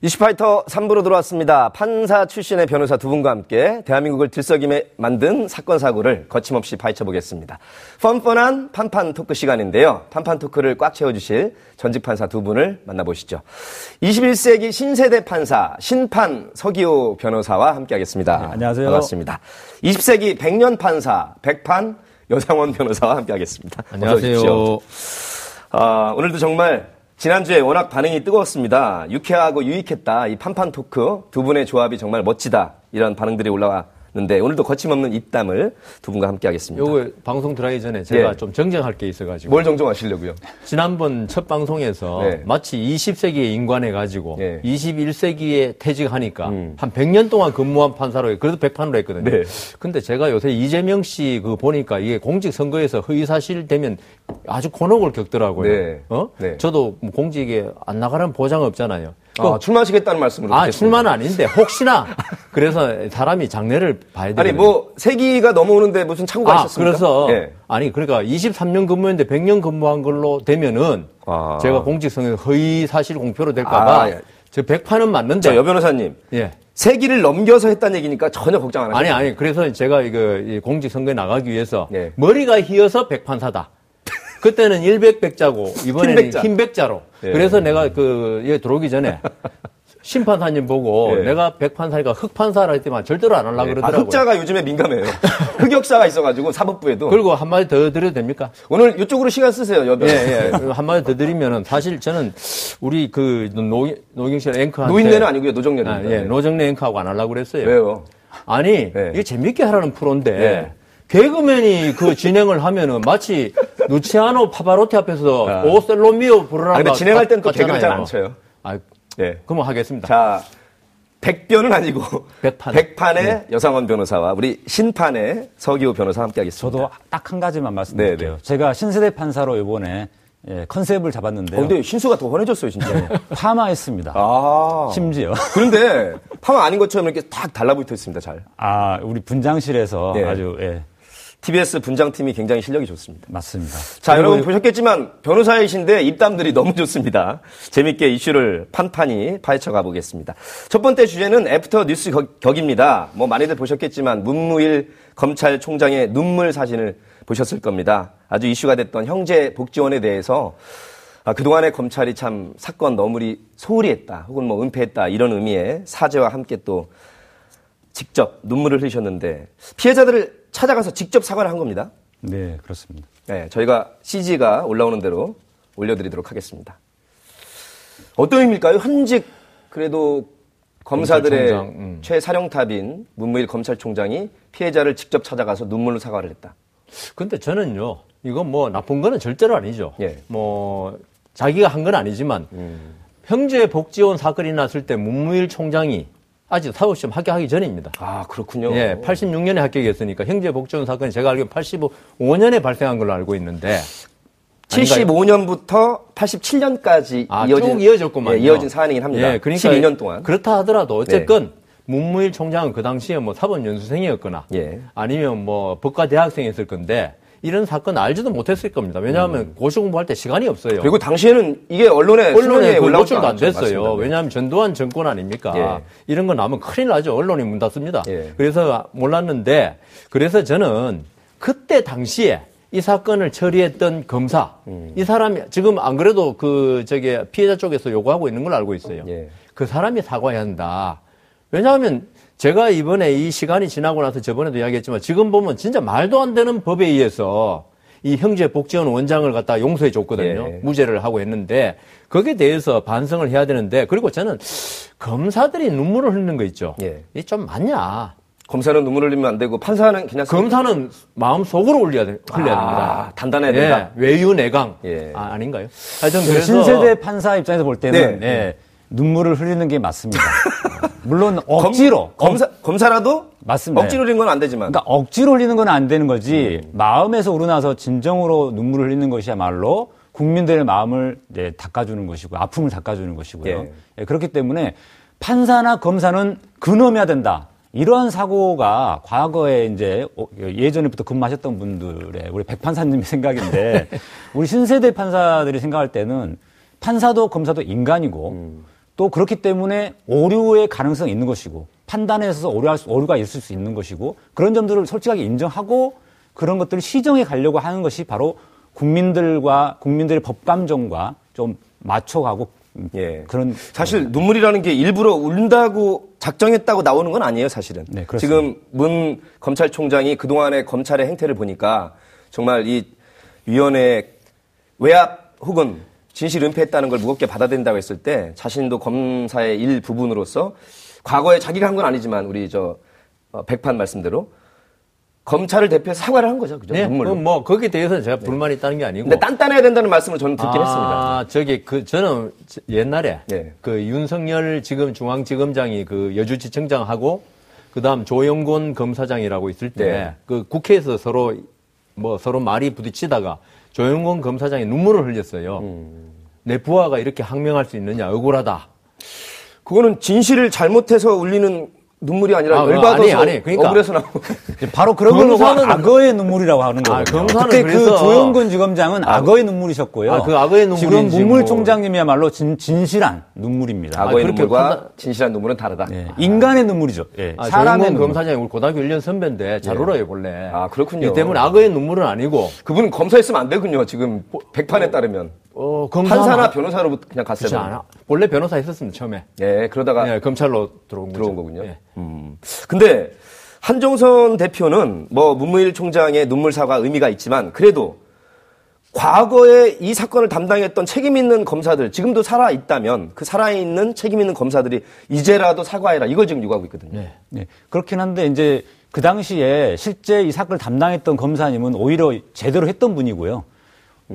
이슈파이터 3부로 돌아왔습니다. 판사 출신의 변호사 두 분과 함께 대한민국을 들썩임에 만든 사건 사고를 거침없이 파헤쳐 보겠습니다. 펀펀한 판판 토크 시간인데요. 판판 토크를 꽉 채워주실 전직 판사 두 분을 만나보시죠. 21세기 신세대 판사 신판 서기호 변호사와 함께하겠습니다. 네, 안녕하세요. 반갑습니다. 20세기 백년 판사 백판 여상원 변호사와 함께하겠습니다. 안녕하세요. 아, 오늘도 정말 지난주에 워낙 반응이 뜨거웠습니다. 유쾌하고 유익했다. 이 판판 토크 두 분의 조합이 정말 멋지다. 이런 반응들이 올라 왔는데 오늘도 거침없는 입담을 두 분과 함께 하겠습니다. 요거 방송 들어가기 전에 제가 예. 좀 정정할 게 있어가지고. 뭘 정정하시려고요? 지난번 첫 방송에서 네. 마치 20세기에 인관해 가지고 예. 21세기에 퇴직하니까 음. 한 100년 동안 근무한 판사로 그래도 백판으로 했거든요. 네. 근데 제가 요새 이재명 씨 그 보니까 이게 공직 선거에서 허위 사실 되면 아주 곤혹을 겪더라고요. 네. 어? 네. 저도 뭐 공직에 안 나가라는 보장 없잖아요. 아, 출마하시겠다는 말씀으로 아. 출마는 아닌데 혹시나 그래서 사람이 장래를 봐야 되거든요. 아니 뭐 세기가 넘어오는데 무슨 창구가 아, 있었습니까? 그래서 예. 아니 그러니까 23년 근무했는데 100년 근무한 걸로 되면은 아. 제가 공직성에 허위 사실 공표로 될까봐 아, 예. 저 100판은 맞는데 자, 여 변호사님. 예. 세기를 넘겨서 했다는 얘기니까 전혀 걱정 안 하세요. 아니 아니 그래서 제가 이거 이 공직 선거에 나가기 위해서 예. 머리가 휘어서 백판사다. 그때는 일백 백자고 이번에는 흰백자. 흰백자로. 예. 그래서 내가 그 여기 들어오기 전에 심판사님 보고 예. 내가 백판사니까 흑판사라 했더만 절대로 안 하려고 아, 그러더라고요. 흑자가 요즘에 민감해요. 흑역사가 있어가지고 사법부에도. 그리고 한마디 더 드려도 됩니까? 오늘 이쪽으로 시간 쓰세요, 여 변호사. 예, 예. 한마디 더 드리면은 사실 저는 우리 그 노, 노경실 앵커한테 노인네는 아니고요, 노정네입니다. 아, 예, 노정래 앵커하고 안 하려고 그랬어요. 왜요? 아니, 네. 이게 재밌게 하라는 프로인데 네. 개그맨이 그 진행을 하면은 마치 루치아노 파바로티 앞에서 아. 오셀로미오 부르라는 아, 근데 것 진행할 땐 또. 개그를 잘 안 쳐요. 아, 예. 그럼 하겠습니다. 자, 백변은 아니고 백판. 백판의 네. 여상원 변호사와 우리 신판의 서기호 변호사 함께 하겠습니다. 저도 딱 한 가지만 말씀드릴게요. 네, 네. 제가 신세대 판사로 이번에 예, 컨셉을 잡았는데요. 어, 근데 신수가 더 환해졌어요, 진짜. 파마했습니다. 아. 심지어. 그런데 파마 아닌 것처럼 이렇게 딱 달라붙어 있습니다, 잘. 아, 우리 분장실에서 네. 아주 예, TBS 분장팀이 굉장히 실력이 좋습니다. 맞습니다. 자, 그리고 여러분 보셨겠지만 변호사이신데 입담들이 너무 좋습니다. 재밌게 이슈를 판판히 파헤쳐 가보겠습니다. 첫 번째 주제는 after 뉴스 격- 격입니다. 뭐 많이들 보셨겠지만 문무일 검찰총장의 눈물 사진을 보셨을 겁니다. 아주 이슈가 됐던 형제 복지원에 대해서 아, 그동안의 검찰이 참 사건 너무리 소홀히 했다 혹은 뭐 은폐했다 이런 의미의 사죄와 함께 또 직접 눈물을 흘리셨는데 피해자들을 찾아가서 직접 사과를 한 겁니다. 네, 그렇습니다. 네, 저희가 CG가 올라오는 대로 올려드리도록 하겠습니다. 어떤 의미일까요? 현직 그래도 검사들의 음. 최사령탑인 문무일 검찰총장이 피해자를 직접 찾아가서 눈물로 사과를 했다. 근데 저는요, 이건 뭐 나쁜 거는 절대로 아니죠. 예. 뭐, 자기가 한 건 아니지만, 형제 복지원 사건이 났을 때 문무일 총장이 아직 사법시험 합격하기 전입니다. 아 그렇군요. 예, 86년에 합격했으니까 형제 복지원 사건이 제가 알기로 85년에 발생한 걸로 알고 있는데, 75년부터 87년까지 아, 이어진 쭉 이어졌구만요. 예, 이어진 사안이긴 합니다. 예, 그러니까 12년 동안. 그렇다 하더라도 어쨌건 문무일 총장은 그 당시에 뭐 사법연수생이었거나 예. 아니면 뭐 법과대학생이었을 건데 이런 사건 알지도 못했을 겁니다. 왜냐하면 고시 공부할 때 시간이 없어요. 음. 그리고 당시에는 이게 언론에 언론에 노출도 안. 됐어요. 맞습니다. 네. 왜냐하면 전두환 정권 아닙니까? 예. 이런 거 나면 큰일 나죠. 언론이 문 닫습니다. 예. 그래서 몰랐는데 그래서 저는 그때 당시에 이 사건을 처리했던 검사 음. 이 사람이 지금 안 그래도 그 저기 피해자 쪽에서 요구하고 있는 걸 알고 있어요. 예. 그 사람이 사과해야 한다. 왜냐하면 제가 이번에 이 시간이 지나고 나서 저번에도 이야기했지만 지금 보면 진짜 말도 안 되는 법에 의해서 이 형제 복지원 원장을 갖다 용서해 줬거든요. 예. 무죄를 하고 했는데 거기에 대해서 반성을 해야 되는데 그리고 저는 검사들이 눈물을 흘리는 거 있죠. 예. 이게 좀 맞냐. 검사는 눈물 흘리면 안 되고 판사는 그냥 검사는 마음 속으로 흘려야, 돼- 흘려야 아, 됩니다. 단단해야 예, 된다. 외유내강. 예. 아, 아닌가요? 하여튼 그 그래서 신세대 판사 입장에서 볼 때는 네. 예, 눈물을 흘리는 게 맞습니다. 물론 억지로 검, 사 검사라도 맞습니다. 억지로 흘리는 건 안 되지만 그러니까 억지로 흘리는 건 안 되는 거지 음. 마음에서 우러나서 진정으로 눈물을 흘리는 것이야말로 국민들의 마음을 이제 닦아주는 것이고 아픔을 닦아주는 것이고요. 예. 예, 그렇기 때문에 판사나 검사는 근엄해야 된다. 이러한 사고가 과거에 이제 어, 예전에부터 근무하셨던 분들의 우리 백 판사님의 생각인데 우리 신세대 판사들이 생각할 때는 판사도 검사도 인간이고 또 그렇기 때문에 오류의 가능성이 있는 것이고 판단에 있어서 오류할 수- 오류가 있을 수 있는 것이고 그런 점들을 솔직하게 인정하고 그런 것들을 시정해 가려고 하는 것이 바로 국민들과 국민들의 법감정과 좀 맞춰가고 음, 예. 그런 사실 눈물이라는 게 일부러 울다고 작정했다고 나오는 건 아니에요, 사실은. 네, 그렇습니다. 지금 문 검찰총장이 그동안의 검찰의 행태를 보니까 정말 이 위원회 외압 혹은 진실 은폐했다는 걸 무겁게 받아들인다고 했을 때 자신도 검사의 일부분으로서 과거에 자기가 한 건 아니지만 우리 저 어, 백판 말씀대로 검찰을 대표해서 사과를 한 거죠. 그죠? 네, 눈물로. 뭐 거기에 대해서는 제가 불만이 있다는 게 아니고. 근데 단단해야 된다는 말씀을 저는 듣긴 했습니다. 아, 저기 그 저는 저- 옛날에 네. 그 윤석열 지금 중앙지검장이 그 여주지청장하고 그다음 조영곤 검사장이라고 있을 때 네. 그 국회에서 서로 뭐 서로 말이 부딪히다가 조영곤 검사장이 눈물을 흘렸어요. 음. 내 부하가 이렇게 항명할 수 있느냐 억울하다. 그거는 진실을 잘못해서 울리는 눈물이 아니라 아, 열받아서 아니, 아니, 그러니까. 억울해서 이제 바로 그런 걸 보고 검사는- 악어의 눈물이라고 하는 아, 거거든요. 검사는 그때 그 조영근 지검장은 악어의 눈물이셨고요. 아, 그 악어의 지금 눈물인지 문물 뭐. 총장님이야말로 진, 진실한 눈물입니다. 악어의 그렇게 눈물과 판단- 진실한 눈물은 다르다. 예, 인간의 눈물이죠. 예, 아, 사람의 눈물. 검사장이 우리 고등학교 1년 선배인데 잘 울어요 본래. 아, 그렇군요. 이 때문에 악어의 눈물은 아니고 그분은 검사했으면 안 되군요. 지금 백판에 따르면 어, 검사 판사나 변호사로 그냥 갔어야 그렇지. 않아. 원래 변호사 했었습니다 처음에. 예, 그러다가 예, 검찰로 들어온 들어온. 거군요. 예. 음. 근데 한종선 대표는 뭐 문무일 총장의 눈물 사과 의미가 있지만 그래도 과거에 이 사건을 담당했던 책임 있는 검사들 지금도 살아 있다면 그 살아 있는 책임 있는 검사들이 이제라도 사과해라 이걸 지금 요구하고 있거든요. 네. 네, 그렇긴 한데 이제 그 당시에 실제 이 사건을 담당했던 검사님은 오히려 제대로 했던 분이고요.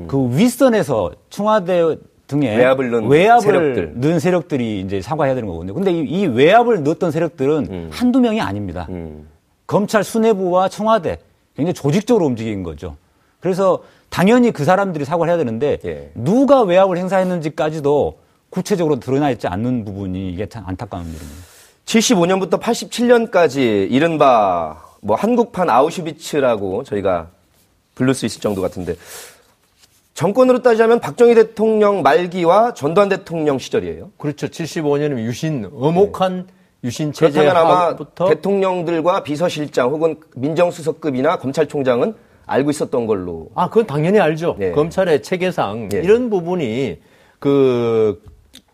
그 윗선에서 청와대 등에 외압을 넣은 외압을 세력들. 넣은 세력들이 이제 사과해야 되는 거거든요. 근데 이, 이 외압을 넣었던 세력들은 한두 명이 아닙니다. 음. 검찰 수뇌부와 청와대 굉장히 조직적으로 움직인 거죠. 그래서 당연히 그 사람들이 사과를 해야 되는데 예. 누가 외압을 행사했는지까지도 구체적으로 드러나 있지 않는 부분이 이게 참 안타까운 일입니다. 75년부터 87년까지 이른바 뭐 한국판 아우슈비츠라고 저희가 부를 수 있을 정도 같은데 정권으로 따지자면 박정희 대통령 말기와 전두환 대통령 시절이에요. 그렇죠. 75년이면 유신 유신 네. 아마 체제부터 대통령들과 비서실장 혹은 민정수석급이나 검찰총장은 알고 있었던 걸로 아, 그건 당연히 알죠. 예. 검찰의 체계상 예. 이런 부분이 그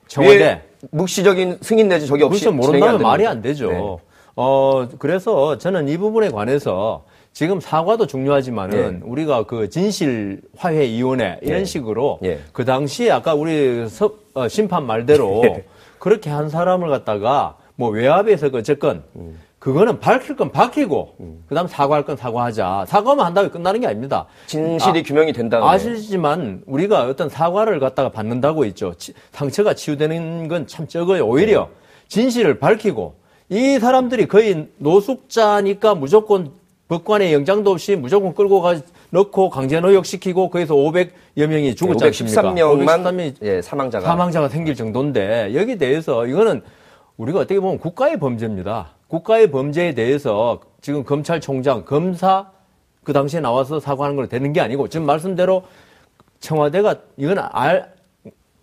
청와대 왜 묵시적인 승인 내지 적이 없이 모른다면 안 말이? 안 되죠. 네. 어, 그래서 저는 이 부분에 관해서 지금 사과도 중요하지만은 우리가 그 진실 화해 위원회 이런 예. 식으로 예. 그 당시에 아까 우리 서- 어, 심판 말대로 예. 그렇게 한 사람을 갖다가 뭐 외압에서 어쨌건 그거는 밝힐 건 밝히고 그다음 사과할 건 사과하자. 사과만 한다고 끝나는 게 아닙니다. 진실이 규명이 된 다음에 아시지만 우리가 어떤 사과를 갖다가 받는다고 있죠. 치- 상처가 치유되는 건 참 적어요. 오히려 진실을 밝히고 이 사람들이 거의 노숙자니까 무조건 법관의 영장도 없이 무조건 끌고 가 넣고 강제 노역시키고 거기서 500여 명이 죽었지 않습니까? 513명만 513명이 예, 사망자가 사망자가 생길 정도인데 여기에 대해서 이거는 우리가 어떻게 보면 국가의 범죄입니다. 국가의 범죄에 대해서 지금 검찰총장, 검사 그 당시에 나와서 사과하는 걸 되는 게 아니고 지금 말씀대로 청와대가 이건 알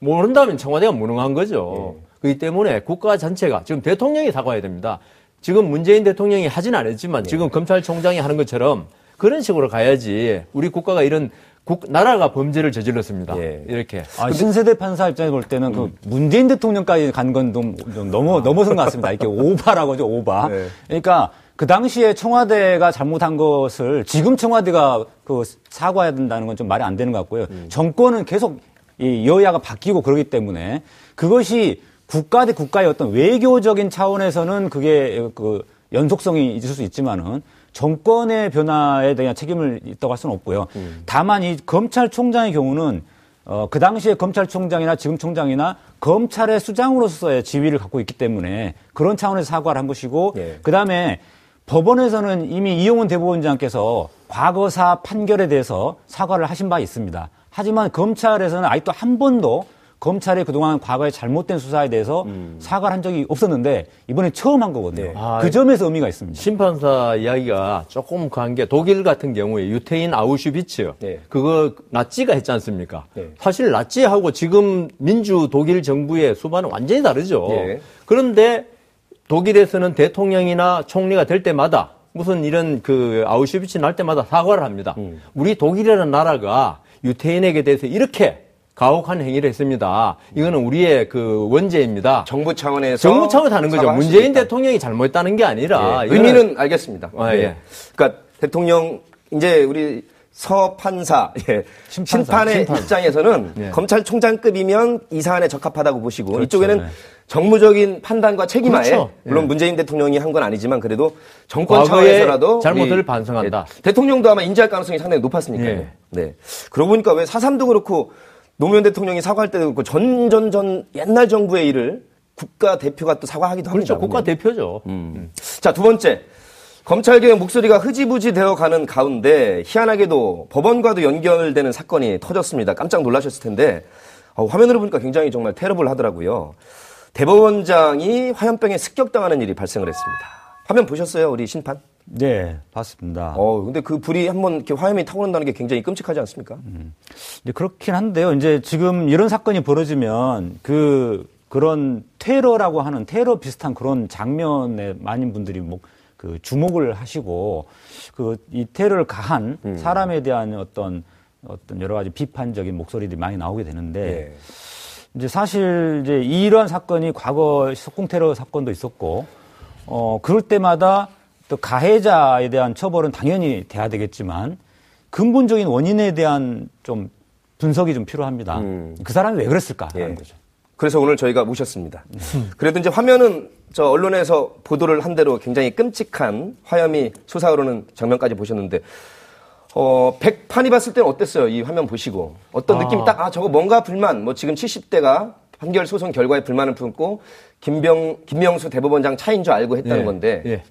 모른다면 청와대가 무능한 거죠. 그렇기 때문에 국가 전체가 지금 대통령이 사과해야 됩니다. 지금 문재인 대통령이 하진 않았지만 지금 검찰총장이 하는 것처럼 그런 식으로 가야지 우리 국가가 이런 국, 나라가 범죄를 저질렀습니다. 예. 이렇게. 아, 신세대 판사 입장에서 볼 때는 그 문재인 대통령까지 간 건좀 너무 넘어선 것 같습니다. 이렇게 오바라고 하죠, 오바. 네. 그러니까 그 당시에 청와대가 잘못한 것을 지금 청와대가 그 사과해야 된다는 건 좀 말이 안 되는 것 같고요. 정권은 계속 이 여야가 바뀌고 그러기 때문에 그것이 국가 대 국가의 어떤 외교적인 차원에서는 그게 그 연속성이 있을 수 있지만은 정권의 변화에 대한 책임을 있다고 할 수는 없고요. 다만 이 검찰총장의 경우는 어, 그 당시에 검찰총장이나 지금 총장이나 검찰의 수장으로서의 지위를 갖고 있기 때문에 그런 차원에서 사과를 한 것이고 예. 그 다음에 법원에서는 이미 이용훈 대법원장께서 과거사 판결에 대해서 사과를 하신 바 있습니다. 하지만 검찰에서는 아직도 한 번도 검찰이 그동안 과거에 잘못된 수사에 대해서 음. 사과를 한 적이 없었는데 이번에 처음 한 거거든요. 네. 아, 그 점에서 의미가 있습니다. 심판사 이야기가 조금 간게 독일 같은 경우에 유태인 아우슈비츠 네. 그거 나치가 했지 않습니까? 네. 사실 나치하고 지금 민주 독일 정부의 수반은 완전히 다르죠. 네. 그런데 독일에서는 대통령이나 총리가 될 때마다 무슨 이런 그 아우슈비츠 날 때마다 사과를 합니다. 음. 우리 독일이라는 나라가 유태인에게 대해서 이렇게 가혹한 행위를 했습니다. 이거는 우리의 그 원죄입니다. 정부 차원에서 정부 차원에서 하는 거죠. 문재인. 대통령이 잘못했다는 게 아니라 예, 의미는 알겠습니다. 아, 예. 그러니까 대통령 이제 우리 서 판사 예. 심판사, 심판의 심판. 입장에서는 예. 검찰총장급이면 이 사안에 적합하다고 보시고 그렇죠, 이쪽에는 네. 정무적인 판단과 책임하에 그렇죠. 물론 예. 문재인 대통령이 한 건 아니지만 그래도 정권 차원에서라도 잘못을 반성한다. 예, 대통령도 아마 인지할 가능성이 상당히 높았으니까요. 예. 네. 그러고 보니까 왜 사삼도 그렇고 노무현 대통령이 사과할 때도 그렇고 전전 전 옛날 정부의 일을 국가 대표가 또 사과하기도 합니다. 그렇죠. 국가 대표죠. 음. 자, 두 번째. 검찰개혁 목소리가 흐지부지 되어 가는 가운데 희한하게도 법원과도 연결되는 사건이 터졌습니다. 깜짝 놀라셨을 텐데 어, 화면으로 보니까 굉장히 정말 테러블 하더라고요. 대법원장이 화염병에 습격당하는 일이 발생을 했습니다. 화면 보셨어요? 우리 심판? 네, 봤습니다. 어, 근데 그 불이 한번 이렇게 화염이 타고 난다는 게 굉장히 끔찍하지 않습니까? 이제 그렇긴 한데요. 이제 지금 이런 사건이 벌어지면 그 그런 테러라고 하는 테러 비슷한 그런 장면에 많은 분들이 뭐 그 주목을 하시고 그 이 테러를 가한 음. 사람에 대한 어떤 어떤 여러 가지 비판적인 목소리들이 많이 나오게 되는데 예. 이제 사실 이제 이러한 사건이 과거 석궁 테러 사건도 있었고 어 그럴 때마다 또 가해자에 대한 처벌은 당연히 돼야 되겠지만 근본적인 원인에 대한 좀 분석이 좀 필요합니다. 음. 그 사람이 왜 그랬을까 예. 거죠. 그래서 오늘 저희가 모셨습니다. 그래도 이제 화면은 저 언론에서 보도를 한 대로 굉장히 끔찍한 화염이 솟아오르는 장면까지 보셨는데, 어, 백판이 봤을 때는 어땠어요? 이 화면 보시고. 어떤 아. 느낌이 딱, 아, 저거 뭔가 불만, 뭐 지금 70대가 판결 소송 결과에 불만을 품고, 김병, 김명수 대법원장 차인 줄 알고 했다는 예, 건데, 예.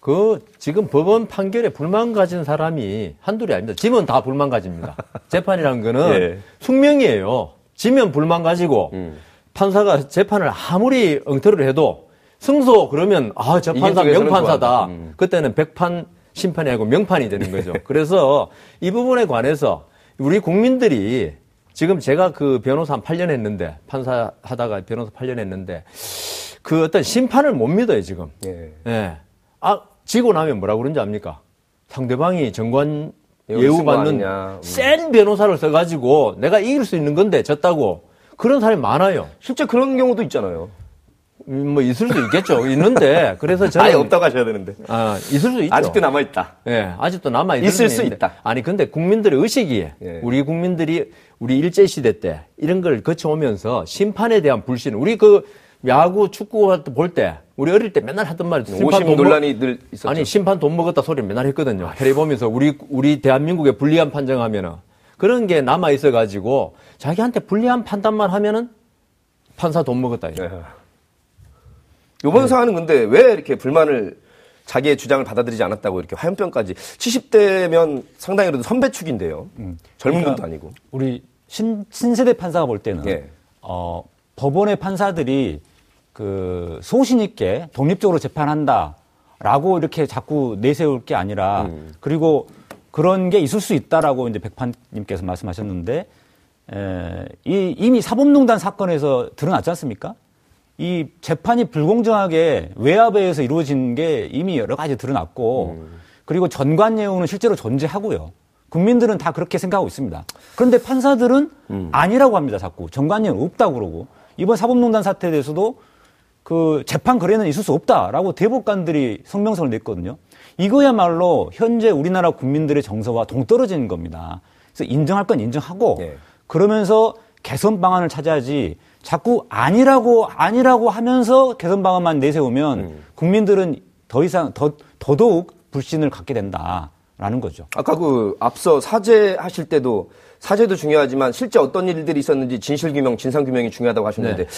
그 지금 법원 판결에 불만 가진 사람이 한둘이 아닙니다. 지면 다 불만 가집니다. 재판이라는 거는 예. 숙명이에요. 지면 불만 가지고 음. 판사가 재판을 아무리 엉터리를 해도 승소 그러면 아 저 판사 명판사다. 음. 그때는 백판 심판이 아니고 명판이 되는 거죠. 그래서 이 부분에 관해서 우리 국민들이 지금 제가 그 변호사 한 8년 했는데 판사 하다가 변호사 8년 했는데 그 어떤 심판을 못 믿어요 지금. 예. 예. 아, 지고 나면 뭐라고 그런지 압니까? 상대방이 정관 예우 예우받는. 센 변호사를 써가지고 내가 이길 수 있는 건데 졌다고. 그런 사람이 많아요. 실제 그런 경우도 있잖아요. 음, 뭐 있을 수 있겠죠. 있는데 그래서 저는 아예 없다고 하셔야 되는데. 아, 있을 수 있죠. 아직도 남아 있다. 예, 아직도 남아 있을 수 있다. 아니 근데 국민들의 의식이 예. 우리 국민들이 우리 일제 시대 때 이런 걸 거쳐오면서 심판에 대한 불신. 우리 그 야구 축구 볼 때 우리 어릴 때 맨날 하던 말 심판 돈 먹- 논란이 늘 있었죠. 아니 심판 돈 먹었다 소리 맨날 했거든요. 테레비 보면서 우리 우리 대한민국에 불리한 판정하면은 그런 게 남아 있어 가지고 자기한테 불리한 판단만 하면은 판사 돈 먹었다. 예. 이번 네. 사안은 근데 왜 이렇게 불만을 자기의 주장을 받아들이지 않았다고 이렇게 화염병까지 70대면 상당히 그래도 선배 축인데요. 젊은 그러니까 분도 아니고. 우리 신, 신세대 판사가 볼 때는 예. 어, 법원의 판사들이 그 소신 있게 독립적으로 재판한다라고 이렇게 자꾸 내세울 게 아니라 음. 그리고 그런 게 있을 수 있다라고 이제 백판님께서 말씀하셨는데 에, 이, 이미 사법농단 사건에서 드러났지 않습니까? 이 재판이 불공정하게 외압에 의해서 이루어진 게 이미 여러 가지 드러났고 그리고 전관예우는 실제로 존재하고요. 국민들은 다 그렇게 생각하고 있습니다. 그런데 판사들은 아니라고 합니다. 자꾸 전관예우 없다고 그러고 이번 사법농단 사태에 대해서도 그 재판 거래는 있을 수 없다라고 대법관들이 성명서를 냈거든요. 이거야말로 현재 우리나라 국민들의 정서와 동떨어지는 겁니다. 그래서 인정할 건 인정하고 예. 그러면서 개선 방안을 찾아야지 자꾸 아니라고 아니라고 하면서 개선 방안만 내세우면 국민들은 더 이상 더 더더욱 불신을 갖게 된다 라는 거죠. 아까 그 앞서 사죄 하실 때도 사죄도 중요하지만 실제 어떤 일들이 있었는지 진실규명, 진상규명이 중요하다고 하셨는데 네.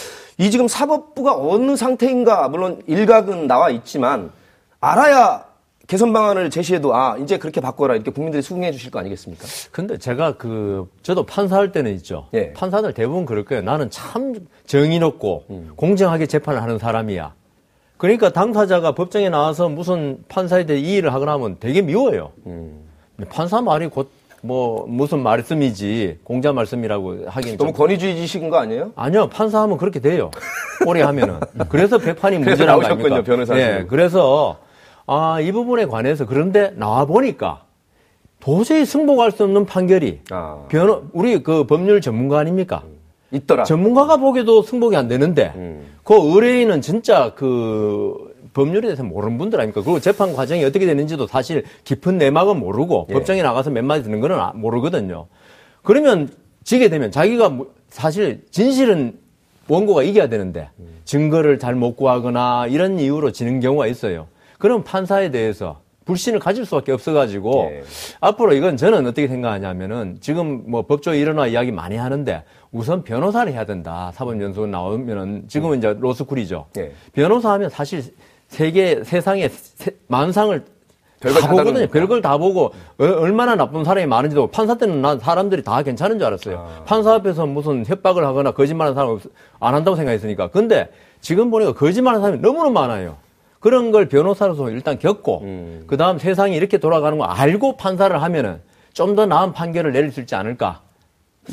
이 지금 사법부가 어느 상태인가 물론 일각은 나와 있지만 알아야 개선 방안을 제시해도 아 이제 그렇게 바꿔라 이렇게 국민들이 수긍해 주실 거 아니겠습니까? 근데 제가 그 저도 판사할 때는 있죠. 예. 판사들 대부분 그럴 거예요. 나는 참 정의롭고 음. 공정하게 재판을 하는 사람이야. 그러니까 당사자가 법정에 나와서 무슨 판사에 대해 이의를 하거나 하면 되게 미워요. 음. 판사 말이 곧 뭐 무슨 말씀이지 공자 말씀이라고 하기는 너무 좀 권위주의지식인 거 아니에요? 아니요, 판사하면 그렇게 돼요. 오래 하면은. 그래서 문제라는 거 나오셨군요, 아닙니까? 변호사님. 예, 그래서, 아, 이 부분에 관해서 그런데 나와 보니까 도저히 승복할 수 없는 판결이 아. 변호, 우리 그 법률 전문가 아닙니까? 있더라. 전문가가 보기에도 승복이 안 되는데 음. 그 의뢰인은 진짜 그 법률에 대해서 모르는 분들 아닙니까? 그리고 재판 과정이 어떻게 되는지도 사실 깊은 내막은 모르고 예. 법정에 나가서 몇 마디 듣는 거는 아- 모르거든요. 그러면 지게 되면 자기가 뭐- 사실 진실은 원고가 이겨야 되는데 증거를 잘 못 구하거나 이런 이유로 지는 경우가 있어요. 그럼 판사에 대해서 불신을 가질 수밖에 없어가지고 예. 앞으로 이건 저는 어떻게 생각하냐면은 지금 뭐 법조 일원화 이야기 많이 하는데 우선 변호사를 해야 된다. 사법연수원 나오면은 지금은 이제 로스쿨이죠. 예. 변호사 하면 사실 세계 세상에 세- 만상을 별걸 다 다 보거든요. 별걸 다 보고 어- 얼마나 나쁜 사람이 많은지도 판사 때는 난 사람들이 다 괜찮은 줄 알았어요. 아. 판사 앞에서 무슨 협박을 하거나 거짓말하는 사람 없- 안 한다고 생각했으니까. 근데 지금 보니까 거짓말하는 사람이 너무너무 많아요. 그런 걸 변호사로서 일단 겪고 음. 그 다음 세상이 이렇게 돌아가는 거 알고 판사를 하면은 좀 더 나은 판결을 내릴 수 있지 않을까.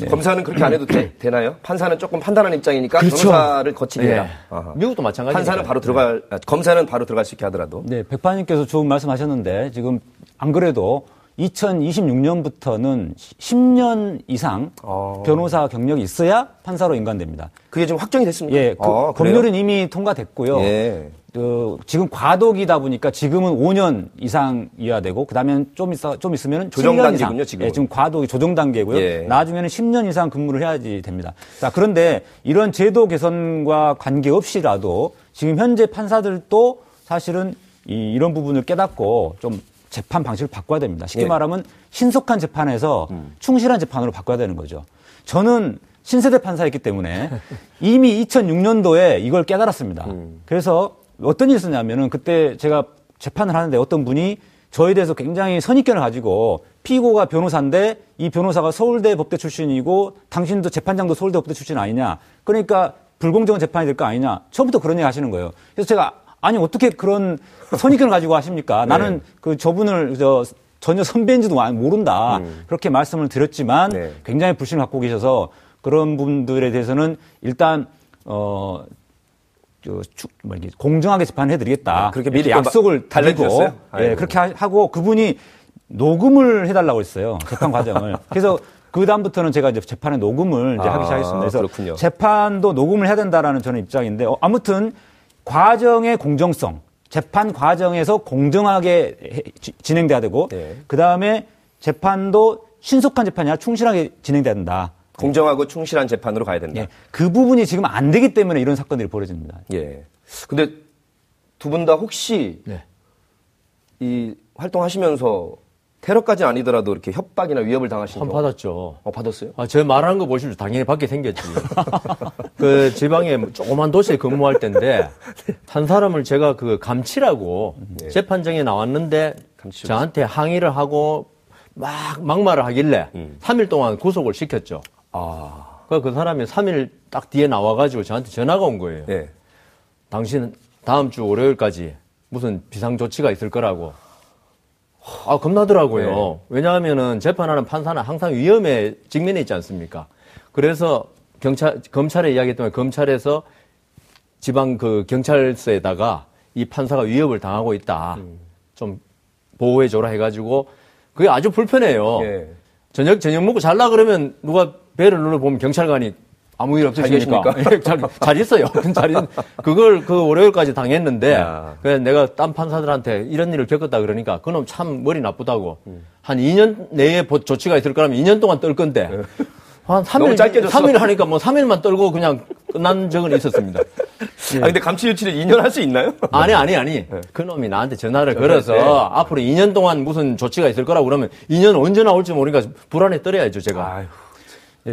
검사는 그렇게 안 해도 되, 나요 판사는 조금 판단하는 입장이니까 그렇죠. 변호사를 거치게 해라. 예. 아하. 미국도 마찬가지니까. 판사는 바로 들어갈, 아, 검사는 바로 들어갈 수 있게 하더라도. 네, 백파님께서 좋은 말씀 하셨는데 지금 안 그래도 2026년부터는 10년 이상 어. 변호사 경력이 있어야 판사로 인간됩니다. 그게 지금 확정이 됐습니까? 예, 그 아? 법률은 이미 통과됐고요. 예. 어, 지금 과도기다 보니까 지금은 5년 이상이어야 되고 그다음엔 좀 있어 좀 있으면 조정 7년 단계군요. 지금은. 예, 지금 과도기 조정 단계고요. 예. 나중에는 10년 이상 근무를 해야지 됩니다. 자, 그런데 이런 제도 개선과 관계없이라도 지금 현재 판사들도 사실은 이, 이런 부분을 깨닫고 좀 재판 방식을 바꿔야 됩니다. 쉽게 예. 말하면 신속한 재판에서 충실한 재판으로 바꿔야 되는 거죠. 저는 신세대 판사였기 때문에 이미 2006년도에 이걸 깨달았습니다. 그래서 어떤 일이 있었냐면은 그때 제가 재판을 하는데 어떤 분이 저에 대해서 굉장히 선입견을 가지고 피고가 변호사인데 이 변호사가 서울대 법대 출신이고 당신도 재판장도 서울대 법대 출신 아니냐. 그러니까 불공정한 재판이 될 거 아니냐. 처음부터 그런 얘기 하시는 거예요. 그래서 제가 아니 어떻게 그런 선입견을 가지고 하십니까? 나는 그 저분을 저 전혀 선배인지도 아- 모른다. 그렇게 말씀을 드렸지만 네. 굉장히 불신을 갖고 계셔서 그런 분들에 대해서는 일단 어 저, 추- 뭐 공정하게 재판을 해드리겠다. 아, 그렇게 미리 또 약속을 달래주셨어요? 드리고, 예. 그렇게 하- 하고 그분이 녹음을 해달라고 했어요. 재판 과정을. 그래서 그 다음부터는 제가 이제 재판에 녹음을 이제 아, 하기 시작했습니다. 그래서 그렇군요. 재판도 녹음을 해야 된다라는 저는 입장인데 어, 아무튼 과정의 공정성, 재판 과정에서 공정하게 진행돼야 되고 네. 그 다음에 재판도 신속한 재판이 아니라 충실하게 진행돼야 된다. 공정하고 충실한 재판으로 가야 된다. 예, 그 부분이 지금 안 되기 때문에 이런 사건들이 벌어집니다. 예. 근데 두 분 다 혹시 네. 이 활동하시면서 테러까지 아니더라도 이렇게 협박이나 위협을 당하신 한 경우 받았죠. 어, 받았어요? 아, 저 말하는 거 보시면 당연히 받게 생겼지. 그 지방에 조그만 도시에 근무할 때인데 한 사람을 제가 그 감치라고 재판정에 나왔는데 감치 저한테 항의를 하고 막 막말을 하길래 3일 동안 구속을 시켰죠. 아, 그그 사람이 3일 딱 뒤에 나와가지고 저한테 전화가 온 거예요. 예. 당신 다음 주 월요일까지 무슨 비상 조치가 있을 거라고. 아, 겁나더라고요. 네. 왜냐하면은 재판하는 판사는 항상 위험에 직면해 있지 않습니까? 그래서 경찰, 검찰에 이야기했더니 검찰에서 지방 그 경찰서에다가 이 판사가 위협을 당하고 있다. 음. 좀 보호해 줘라 해가지고 그게 아주 불편해요. 예. 저녁 저녁 먹고 잘라 그러면 누가 배를 눌러 보면 경찰관이 아무 일 없으십니까? 예, 잘, 잘 있어요. 잘 있, 그걸 그 월요일까지 당했는데 야. 그래서 내가 딴 판사들한테 이런 일을 겪었다 그러니까 그놈 참 머리 나쁘다고 한 2년 내에 보- 조치가 있을 거라면 2년 동안 떨 건데 한 너무 3일 짧게 줬어. 3일 하니까 뭐 3일만 떨고 그냥 끝난 적은 있었습니다. 아, 근데 감치 유치를 2년 할 수 있나요? 아니 아니 아니 그놈이 나한테 전화를 걸어서 네. 앞으로 2년 동안 무슨 조치가 있을 거라고 그러면 2년 언제 나올지 모르니까 불안에 떨어야죠 제가. 아유, 예,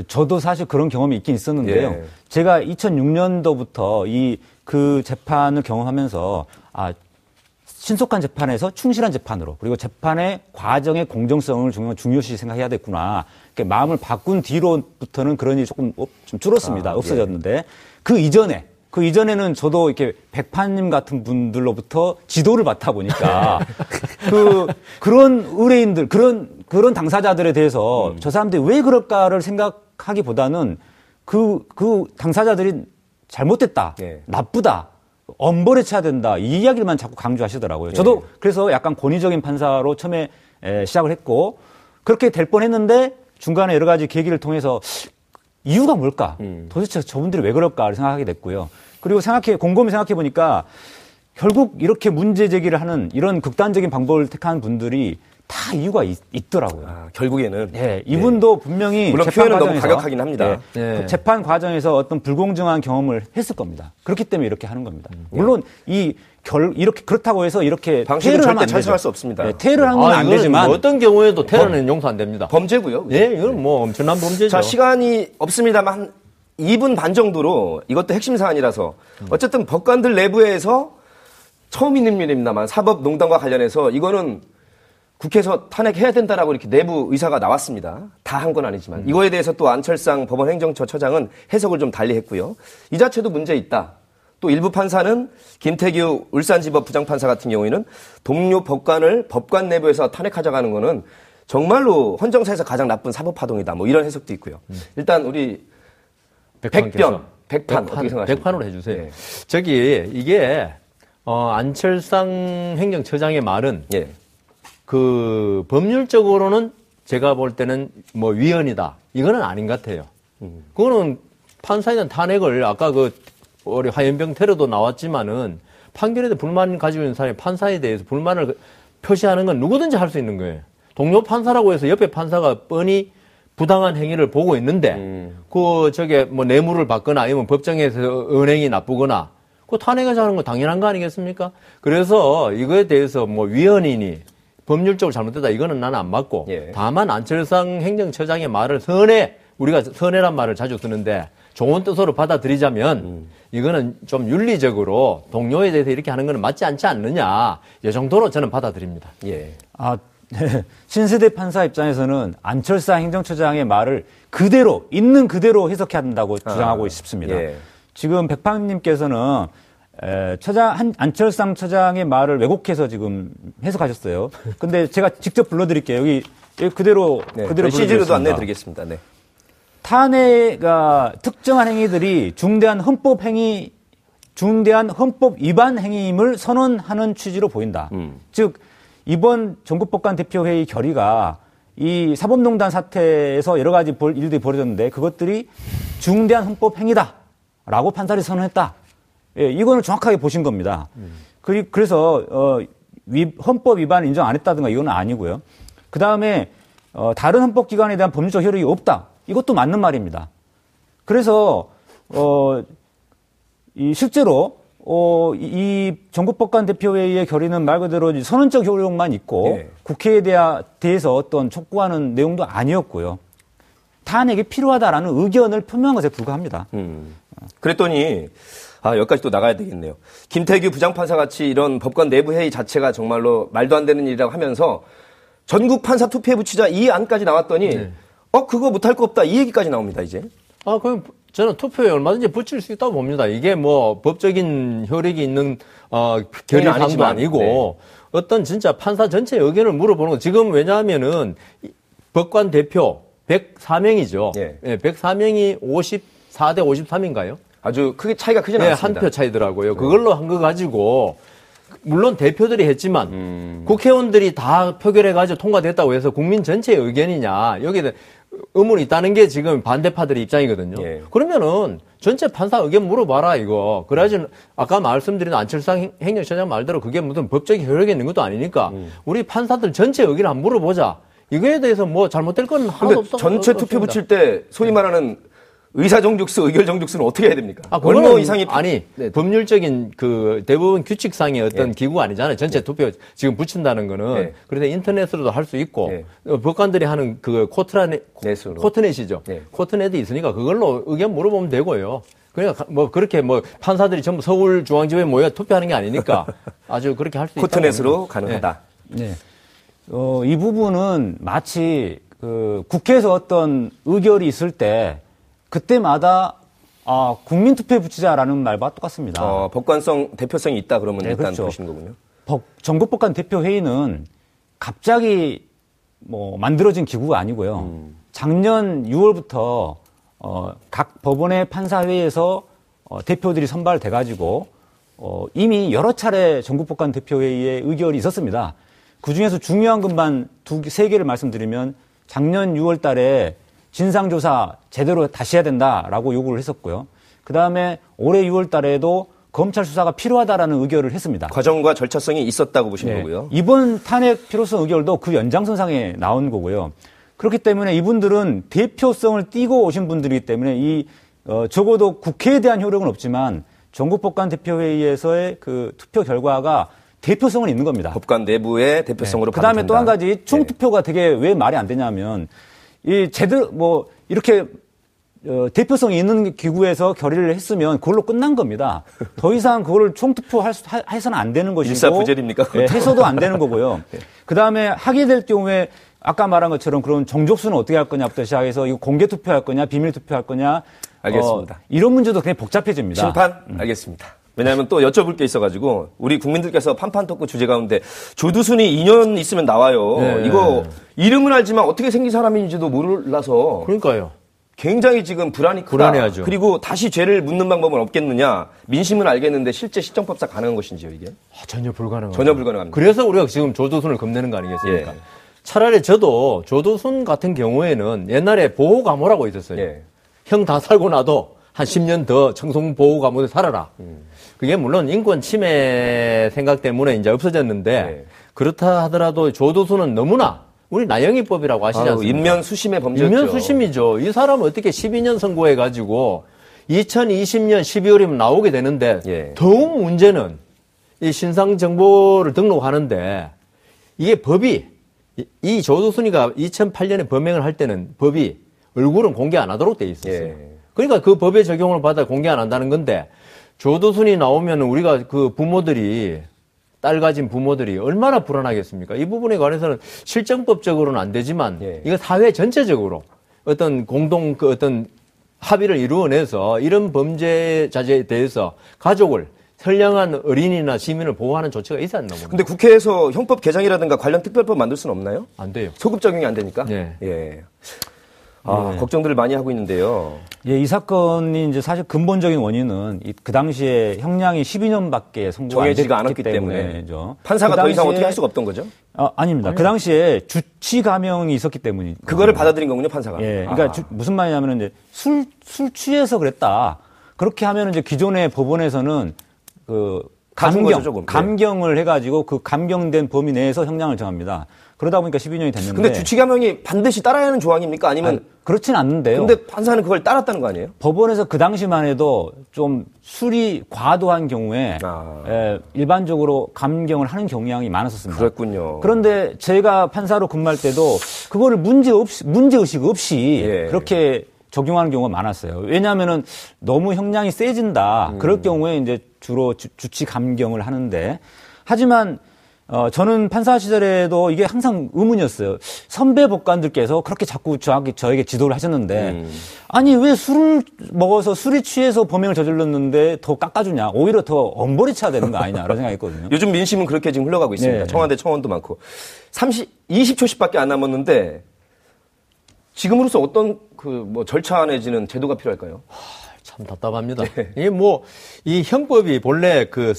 저도 사실 그런 경험이 있긴 있었는데요. 예. 제가 2006년도부터 이 그 재판을 경험하면서 아 신속한 재판에서 충실한 재판으로 그리고 재판의 과정의 공정성을 중요, 중요시 생각해야 됐구나. 이렇게 마음을 바꾼 뒤로부터는 그런 일이 조금 없- 좀 줄었습니다. 아, 없어졌는데 그 이전에 그 이전에는 저도 이렇게 백판님 같은 분들로부터 지도를 받다 보니까 그 그런 의뢰인들 그런 그런 당사자들에 대해서 음. 저 사람들이 왜 그럴까를 생각하기보다는 그 그 당사자들이 잘못됐다, 예. 나쁘다, 엄벌에 쳐야 된다 이 이야기만 자꾸 강조하시더라고요. 저도 그래서 약간 권위적인 판사로 처음에 에, 시작을 했고 그렇게 될 뻔 했는데 중간에 여러 가지 계기를 통해서 이유가 뭘까? 도대체 저분들이 왜 그럴까를 생각하게 됐고요. 그리고 생각해 곰곰이 생각해 보니까 결국 이렇게 문제 제기를 하는 이런 극단적인 방법을 택한 분들이 다 이유가 있, 더라고요 아, 결국에는 예, 이분도 분명히 물론 재판 표현은 너무 과정에서 과격하긴 합니다. 예, 예. 그 재판 과정에서 어떤 불공정한 경험을 했을 겁니다. 그렇기 때문에 이렇게 하는 겁니다. 물론 이 결, 이렇게 그렇다고 해서 이렇게 퇴를 하면 절대 안 되죠. 수 없습니다. 예, 퇴를 하는 건 아, 안 되지만 뭐 어떤 경우에도 테러는 용서 안 됩니다. 범죄고요. 예, 이건 뭐 엄청난 범죄죠. 자, 시간이 없습니다만 한 2분 반 정도로 이것도 핵심 사안이라서 어쨌든 법관들 내부에서 처음 있는 일입니다만 사법농단과 관련해서 이거는 국회에서 탄핵해야 된다라고 이렇게 내부 의사가 나왔습니다. 다 한 건 아니지만 이거에 대해서 또 안철상 법원 행정처 처장은 해석을 좀 달리 했고요. 이 자체도 문제 있다. 또 일부 판사는 김태규 울산지법 부장판사 같은 경우에는 동료 법관을 법관 내부에서 탄핵하자가는 거는 정말로 헌정사에서 가장 나쁜 사법파동이다. 뭐 이런 해석도 있고요. 일단 우리 백변, 백판, 어떻게 생각하십니까? 백판으로 해주세요. 예. 저기 이게 어, 안철상 행정처장의 말은 예. 그 법률적으로는 제가 볼 때는 뭐 위헌이다. 이거는 아닌 것 같아요. 그거는 판사에 대한 탄핵을 아까 그 우리 화염병 테러도 나왔지만은 판결에 대해 불만 가지고 있는 사람이 판사에 대해서 불만을 표시하는 건 누구든지 할 수 있는 거예요. 동료 판사라고 해서 옆에 판사가 뻔히 부당한 행위를 보고 있는데 그 저게 뭐 뇌물을 받거나 아니면 법정에서 은행이 나쁘거나 그 탄핵하자는 건 당연한 거 아니겠습니까? 그래서 이거에 대해서 뭐 위헌이니 법률적으로 잘못됐다 이거는 나는 안 맞고 예. 다만 안철상 행정처장의 말을 선해 우리가 선해란 말을 자주 쓰는데 좋은 뜻으로 받아들이자면 이거는 좀 윤리적으로 동료에 대해서 이렇게 하는 거는 맞지 않지 않느냐 이 정도로 저는 받아들입니다. 예. 아, 네. 신세대 판사 입장에서는 안철상 행정처장의 말을 그대로 있는 그대로 해석해야 한다고 주장하고 싶습니다. 예. 지금 백판님께서는 에, 처장 한, 안철상 처장의 말을 왜곡해서 지금 해석하셨어요. 근데 제가 직접 불러드릴게요. 여기, 여기 그대로 네. 그대로 CG로도. 안내해드리겠습니다. 네. 탄핵가 특정한 행위들이 중대한 헌법 행위, 중대한 헌법 위반 행위임을 선언하는 취지로 보인다. 음. 즉 이번 전국법관 대표회의 결의가 이 사법농단 사태에서 여러 가지 벌- 일들이 벌어졌는데 그것들이 중대한 헌법 행위다라고 판사를 선언했다. 예, 이거는 정확하게 보신 겁니다. 그리, 그래서 어, 위- 헌법 위반을 인정 안 했다든가 이건 아니고요. 그 다음에 어, 다른 헌법기관에 대한 법률적 효력이 없다. 이것도 맞는 말입니다. 그래서 어, 이 실제로 어, 이- 이 전국법관 대표회의의 결의는 말 그대로 선언적 효력만 있고 예. 국회에 대하, 대해서 어떤 촉구하는 내용도 아니었고요. 탄핵이 필요하다라는 의견을 표명한 것에 불과합니다. 음. 그랬더니 아 여기까지 또 나가야 되겠네요. 김태규 부장판사 같이 이런 법관 내부 회의 자체가 정말로 말도 안 되는 일이라고 하면서 전국 판사 투표에 붙이자 이 안까지 나왔더니 네. 어 그거 못할 거 없다 이 얘기까지 나옵니다 이제. 아, 그럼 저는 투표에 얼마든지 붙일 수 있다고 봅니다. 이게 뭐 법적인 효력이 있는 어, 결의사항도 아니지만, 아니고 네. 어떤 진짜 판사 전체 의견을 물어보는 거. 지금 왜냐하면은 이 법관 대표 104명이죠. 예. 104명이 54대 53인가요? 아주 크게 차이가 크진 네, 않습니다. 한 표 차이더라고요. 그걸로 한 거 가지고 물론 대표들이 했지만 음. 국회의원들이 다 표결해가지고 통과됐다고 해서 국민 전체의 의견이냐 여기에 의문이 있다는 게 지금 반대파들의 입장이거든요. 예. 그러면은 전체 판사 의견 물어봐라 이거. 그래야지 아까 말씀드린 안철상 행- 행정처장 말대로 그게 무슨 법적인 효력이 있는 것도 아니니까 음. 우리 판사들 전체 의견을 한번 물어보자. 이거에 대해서 뭐 잘못될 건 하나도 없다. 전체 투표. 붙일 때 소위 말하는 의사 정족수, 의결 정족수는 어떻게 해야 됩니까? 아, 얼마 이상이 아니 네. 법률적인 그 대부분 규칙상의 어떤 예. 기구가 아니잖아요. 전체 투표 지금 붙인다는 거는 예. 그래서 인터넷으로도 할 수 있고 예. 어, 법관들이 하는 그 넷으로. 코트넷이죠. 예. 코트넷이 있으니까 그걸로 의견 물어보면 되고요. 그러니까 가- 뭐 그렇게 뭐 판사들이 전부 서울중앙지법에 모여 투표하는 게 아니니까 아주 그렇게 할 수 있다. 코트넷으로 가능하다. 네. 어, 이 부분은 마치 그 국회에서 어떤 의결이 있을 때 그때마다 아, 국민 투표에 붙이자라는 말과 똑같습니다. 어, 법관성, 대표성이 있다 그러면 네, 일단 그렇죠. 그러시는 거군요. 법- 전국법관 대표 회의는 갑자기 뭐 만들어진 기구가 아니고요. 작년 6월부터 어, 각 법원의 판사회의에서 어, 대표들이 선발돼 가지고 어, 이미 여러 차례 전국법관 대표회의에 의결이 있었습니다. 그 중에서 중요한 것만 두, 개- 세 개를 말씀드리면 작년 6월 달에 진상조사 제대로 다시 해야 된다라고 요구를 했었고요. 그 다음에 올해 6월 달에도 검찰 수사가 필요하다라는 의결을 했습니다. 과정과 절차성이 있었다고 보시는 네. 거고요. 이번 탄핵 필요성 의결도 그 연장선상에 나온 거고요. 그렇기 때문에 이분들은 대표성을 띠고 오신 분들이기 때문에 이 어, 적어도 국회에 대한 효력은 없지만 전국법관 대표회의에서의 그 투표 결과가 대표성은 있는 겁니다. 법관 내부의 대표성으로 그 다음에 봐도 또 한. 가지 총투표가 되게 왜 말이 안 되냐면 이 제대로 뭐 이렇게 어, 대표성이 있는 기구에서 결의를 했으면 그걸로 끝난 겁니다. 더 이상 그거를 총투표할 수, 하- 해서는 안 되는 것이고 일사부재입니까, 그것도? 예, 해서도 안 되는 거고요. 그 다음에 하게 될 경우에 아까 말한 것처럼 그런 정족수는 어떻게 할 거냐부터 시작해서 이거 공개 투표할 거냐 비밀 투표할 거냐 알겠습니다. 어, 이런 문제도 굉장히 복잡해집니다. 심판? 알겠습니다. 왜냐하면 또 여쭤볼 게 있어가지고 우리 국민들께서 판판 토크 주제 가운데 조두순이 2년 있으면 나와요. 네. 이거 이름은 알지만 어떻게 생긴 사람인지도 몰라서 그러니까요. 굉장히 지금 불안이 크다. 불안해하죠. 그리고 다시 죄를 묻는 방법은 없겠느냐. 민심은 알겠는데 실제 시정법상 가능한 것인지요 이게? 아, 전혀 불가능합니다. 전혀 불가능합니다. 그래서 우리가 지금 조두순을 겁내는 거 아니겠습니까? 예. 차라리 저도 조두순 같은 경우에는 옛날에 보호 감호라고 있었어요. 예. 형다 살고 나도 한 10년 더 청송 보호 감호에 살아라. 음. 그게 물론 인권 침해 생각 때문에 이제 없어졌는데 예. 그렇다 하더라도 조두순은 너무나 우리 나영이법이라고 아유, 않습니까? 인면 수심의 범죄였죠. 인면 수심이죠. 이 사람은 어떻게 12년 선고해 가지고 2020년 12월이면 나오게 되는데 예. 더욱 문제는 이 신상 정보를 등록하는데 이게 법이 이- 이 조두순이가 2008년에 범행을 할 때는 법이 얼굴은 공개 안 하도록 돼 있었어요. 예. 그러니까 그 법의 적용을 받아 공개 안 한다는 건데 조두순이 나오면 우리가 그 부모들이 딸 가진 부모들이 얼마나 불안하겠습니까? 이 부분에 관해서는 실정법적으로는 안 되지만 예. 이거 사회 전체적으로 어떤 공동 그 어떤 합의를 이루어내서 이런 범죄자에 대해서 가족을 선량한 어린이나 시민을 보호하는 조치가 있어야 한다고 봅니다. 근데 국회에서 형법 개정이라든가 관련 특별법 만들 수는 없나요? 안 돼요. 소급 적용이 안 되니까? 네. 예. 아, 네. 걱정들을 많이 하고 있는데요. 예, 이 사건이 이제 사실 근본적인 원인은 이- 그 당시에 형량이 12년밖에 선고가 안 됐기 않았기 때문에 때문에죠. 판사가 그 더 이상 어떻게 할 수가 없던 거죠? 아, 아닙니다. 그 당시에 주치 감형이 있었기 때문이 그거를 받아들인 거군요, 판사가. 예, 그러니까 아. 주- 무슨 말이냐면 이제 술, 술 취해서 그랬다. 그렇게 하면 이제 기존의 법원에서는 그 감경, 거죠. 네. 감경을 해가지고 그 감경된 범위 내에서 형량을 정합니다. 그러다 보니까 12년이 됐는데. 근데 주치감형이 반드시 따라야 하는 조항입니까? 아니면 아니, 그렇진 않는데요. 근데 판사는 그걸 따랐다는 거 아니에요? 법원에서 그 당시만 해도 좀 술이 과도한 경우에 아. 에, 일반적으로 감경을 하는 경향이 많았었습니다. 그랬군요. 그런데 제가 판사로 근무할 때도 그거를 문제 없이 문제 의식 없이 예. 그렇게 적용하는 경우가 많았어요. 왜냐하면은 너무 형량이 세진다. 음. 그럴 경우에 이제 주로 주, 주치 감경을 하는데 하지만 어, 저는 판사 시절에도 이게 항상 의문이었어요. 선배 법관들께서 그렇게 자꾸 저에게, 저에게 지도를 하셨는데, 음. 아니, 왜 술을 먹어서 술이 취해서 범행을 저질렀는데 더 깎아주냐? 오히려 더 엄벌이 쳐야 되는 거 아니냐? 라는 생각이 했거든요. 요즘 민심은 그렇게 지금 흘러가고 있습니다. 네. 청와대 청원도 많고. 30, 20초씩밖에 안 남았는데 지금으로서 어떤 그 뭐 절차 내지는 제도가 필요할까요? 참 답답합니다. 이게 뭐, 이 형법이 본래 그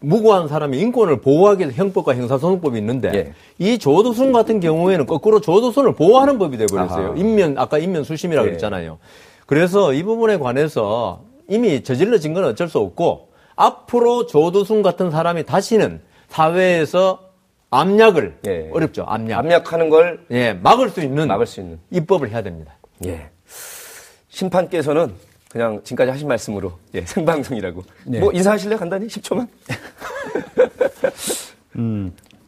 무고한 사람의 인권을 보호하기 위해서 형법과 형사소송법이 있는데 예. 이 조두순 같은 경우에는 거꾸로 조두순을 보호하는 법이 돼버렸어요. 아하. 인면, 아까 인면 수심이라고 예. 그랬잖아요. 그래서 이 부분에 관해서 이미 저질러진 건 어쩔 수 없고 앞으로 조두순 같은 사람이 다시는 사회에서 압력을 예. 어렵죠. 압력. 압력하는 걸 예, 막을 수 있는 막을 수 있는. 입법을 해야 됩니다. 예. 심판께서는 그냥 지금까지 하신 말씀으로 예, 생방송이라고. 네. 뭐 인사하실래요? 간단히 10초만?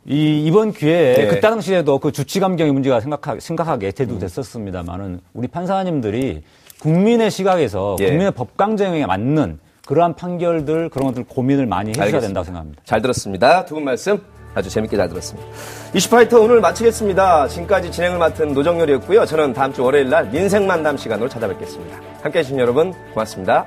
이 이번 기회에 네. 그때 당시에도 그 주치 감경의 문제가 심각하게, 심각하게 대두됐었습니다만은 우리 판사님들이 국민의 시각에서 예. 국민의 법 강정에 맞는 그러한 판결들 그런 것들 고민을 많이 해주셔야 알겠습니다. 된다고 생각합니다. 잘 들었습니다. 두 분 말씀 아주 재밌게 잘 들었습니다. 이슈파이터 오늘 마치겠습니다. 지금까지 진행을 맡은 노정열이었고요. 저는 다음 주 월요일 날 민생 만담 시간으로 찾아뵙겠습니다. 함께 해 주신 여러분 고맙습니다.